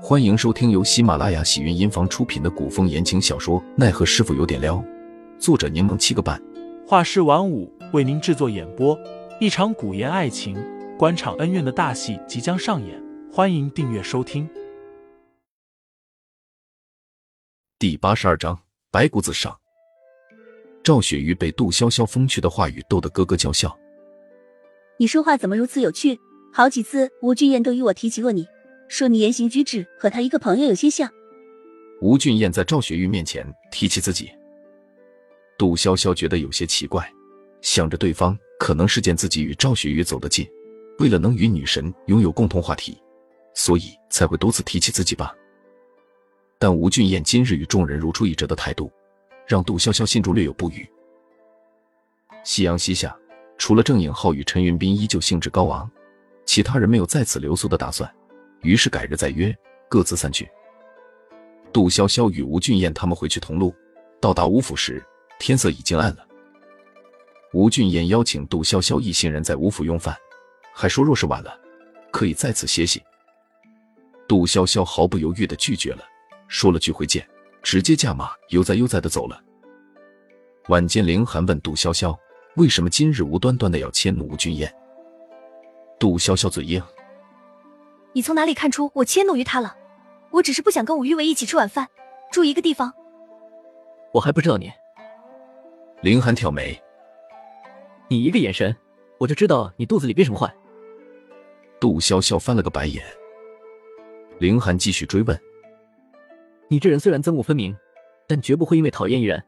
欢迎收听由喜马拉雅喜云音房出品的古风言情小说《奈何师傅有点撩》，作者柠檬七个半，画师晚舞为您制作演播。一场古言爱情、官场恩怨的大戏即将上演，欢迎订阅收听。第八十二章：白骨子上。赵雪玉被杜潇潇风趣的话语逗得咯咯叫笑。你说话怎么如此有趣？好几次吴俊彦都与我提起过你。说你言行举止和他一个朋友有些像。吴俊彦在赵雪玉面前提起自己，杜潇潇觉得有些奇怪，想着对方可能是见自己与赵雪玉走得近，为了能与女神拥有共同话题，所以才会多次提起自己吧。但吴俊彦今日与众人如出一辙的态度，让杜潇潇心中略有不愉。夕阳西下，除了郑颖浩与陈云斌依旧兴致高昂，其他人没有再此留宿的打算。于是改日再约，各自散去。杜潇潇与吴俊彦他们回去同路，到达吴府时，天色已经暗了。吴俊彦邀请杜潇潇一行人在吴府用饭，还说若是晚了，可以在此歇息。杜潇潇毫不犹豫的拒绝了，说了句会见，直接驾马悠哉悠哉的走了。晚间，凌寒问杜潇潇，为什么今日无端端的要迁怒吴俊彦？杜潇潇嘴硬。你从哪里看出我迁怒于他了？我只是不想跟武玉伟一起吃晚饭，住一个地方。我还不知道你。林寒挑眉，你一个眼神，我就知道你肚子里憋什么坏。杜潇潇翻了个白眼。林寒继续追问：“你这人虽然憎恶分明，但绝不会因为讨厌一人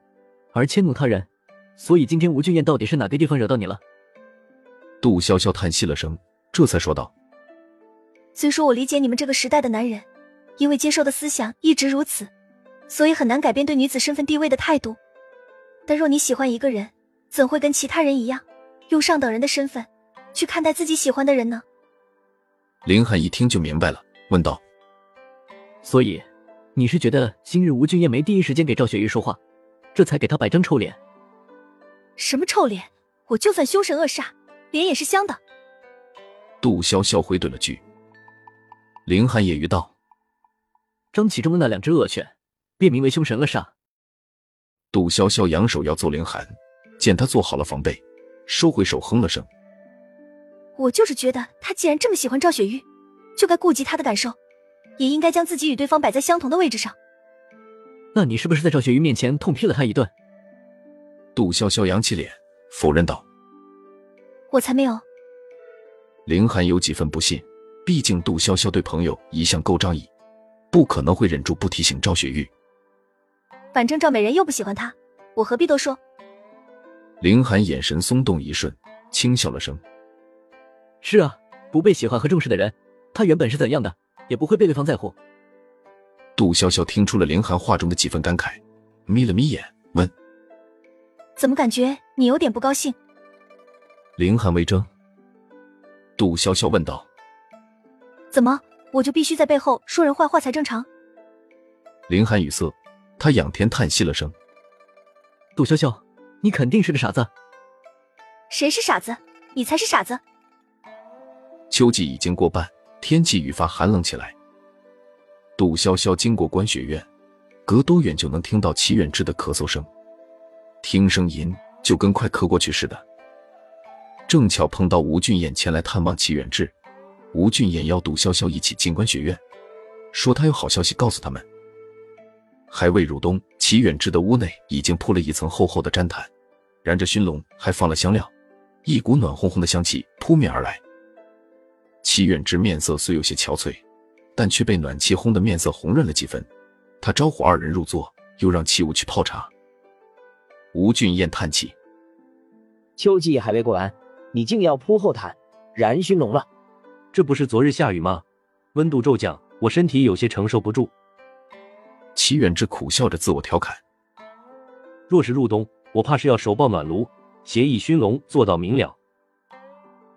而迁怒他人。所以今天吴俊彦到底是哪个地方惹到你了？”杜潇潇叹息了声，这才说道。虽说我理解你们这个时代的男人，因为接受的思想一直如此，所以很难改变对女子身份地位的态度。但若你喜欢一个人，怎会跟其他人一样，用上等人的身份去看待自己喜欢的人呢？林寒一听就明白了，问道：“所以，你是觉得今日吴俊彦没第一时间给赵雪玉说话，这才给他摆张臭脸？什么臭脸？我就算凶神恶煞，脸也是香的。”杜潇潇回怼了句。林寒也语道：“张启忠的那两只恶犬，便名为凶神恶煞。”杜潇潇扬手要揍林寒，见他做好了防备，收回手，哼了声：“我就是觉得他既然这么喜欢赵雪玉，就该顾及她的感受，也应该将自己与对方摆在相同的位置上。”那你是不是在赵雪玉面前痛批了他一顿？杜潇潇扬起脸否认道：“我才没有。”林寒有几分不信。毕竟杜潇潇对朋友一向够仗义，不可能会忍住不提醒赵雪玉。反正赵美人又不喜欢他，我何必多说？林寒眼神松动一瞬，轻笑了声：“是啊，不被喜欢和重视的人，他原本是怎样的，也不会被对方在乎。”杜潇潇听出了林寒话中的几分感慨，眯了眯眼，问：“怎么感觉你有点不高兴？”凌寒微怔，杜潇潇问道。怎么，我就必须在背后说人坏话才正常？林寒语塞，他仰天叹息了声：“杜潇潇，你肯定是个傻子。”谁是傻子？你才是傻子！秋季已经过半，天气愈发寒冷起来。杜潇潇经过观雪院，隔多远就能听到齐远志的咳嗽声，听声音就跟快咳过去似的。正巧碰到吴俊彦前来探望齐远志。吴俊彦邀杜潇潇一起进观学院，说他有好消息告诉他们。还未入冬，齐远志的屋内已经铺了一层厚厚的毡毯，燃着熏笼，还放了香料，一股暖烘烘的香气扑面而来。齐远志面色虽有些憔悴，但却被暖气烘得面色红润了几分。他招呼二人入座，又让齐武去泡茶。吴俊彦叹气：“秋季还未过完，你竟要铺厚毯、燃熏笼了。”这不是昨日下雨吗？温度骤降，我身体有些承受不住。齐远志苦笑着自我调侃：“若是入冬，我怕是要手抱暖炉，斜倚熏笼，做到明了。”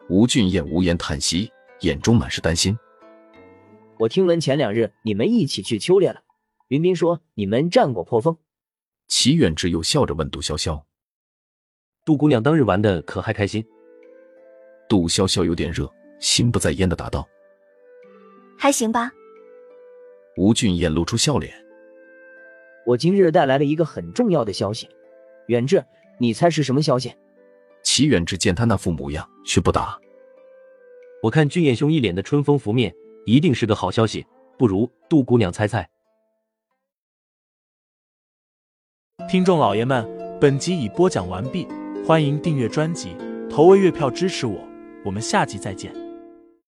吴俊彦无言叹息，眼中满是担心。我听闻前两日你们一起去秋猎了，云斌说你们战果颇丰。齐远志又笑着问杜潇潇：“杜姑娘当日玩的可还开心？”杜潇潇有点热。心不在焉的答道：“还行吧。”吴俊彦露出笑脸。我今日带来了一个很重要的消息，远志，你猜是什么消息？齐远志见他那副模样，却不答。我看俊彦兄一脸的春风拂面，一定是个好消息。不如杜姑娘猜猜。听众老爷们，本集已播讲完毕，欢迎订阅专辑，投喂月票支持我，我们下集再见。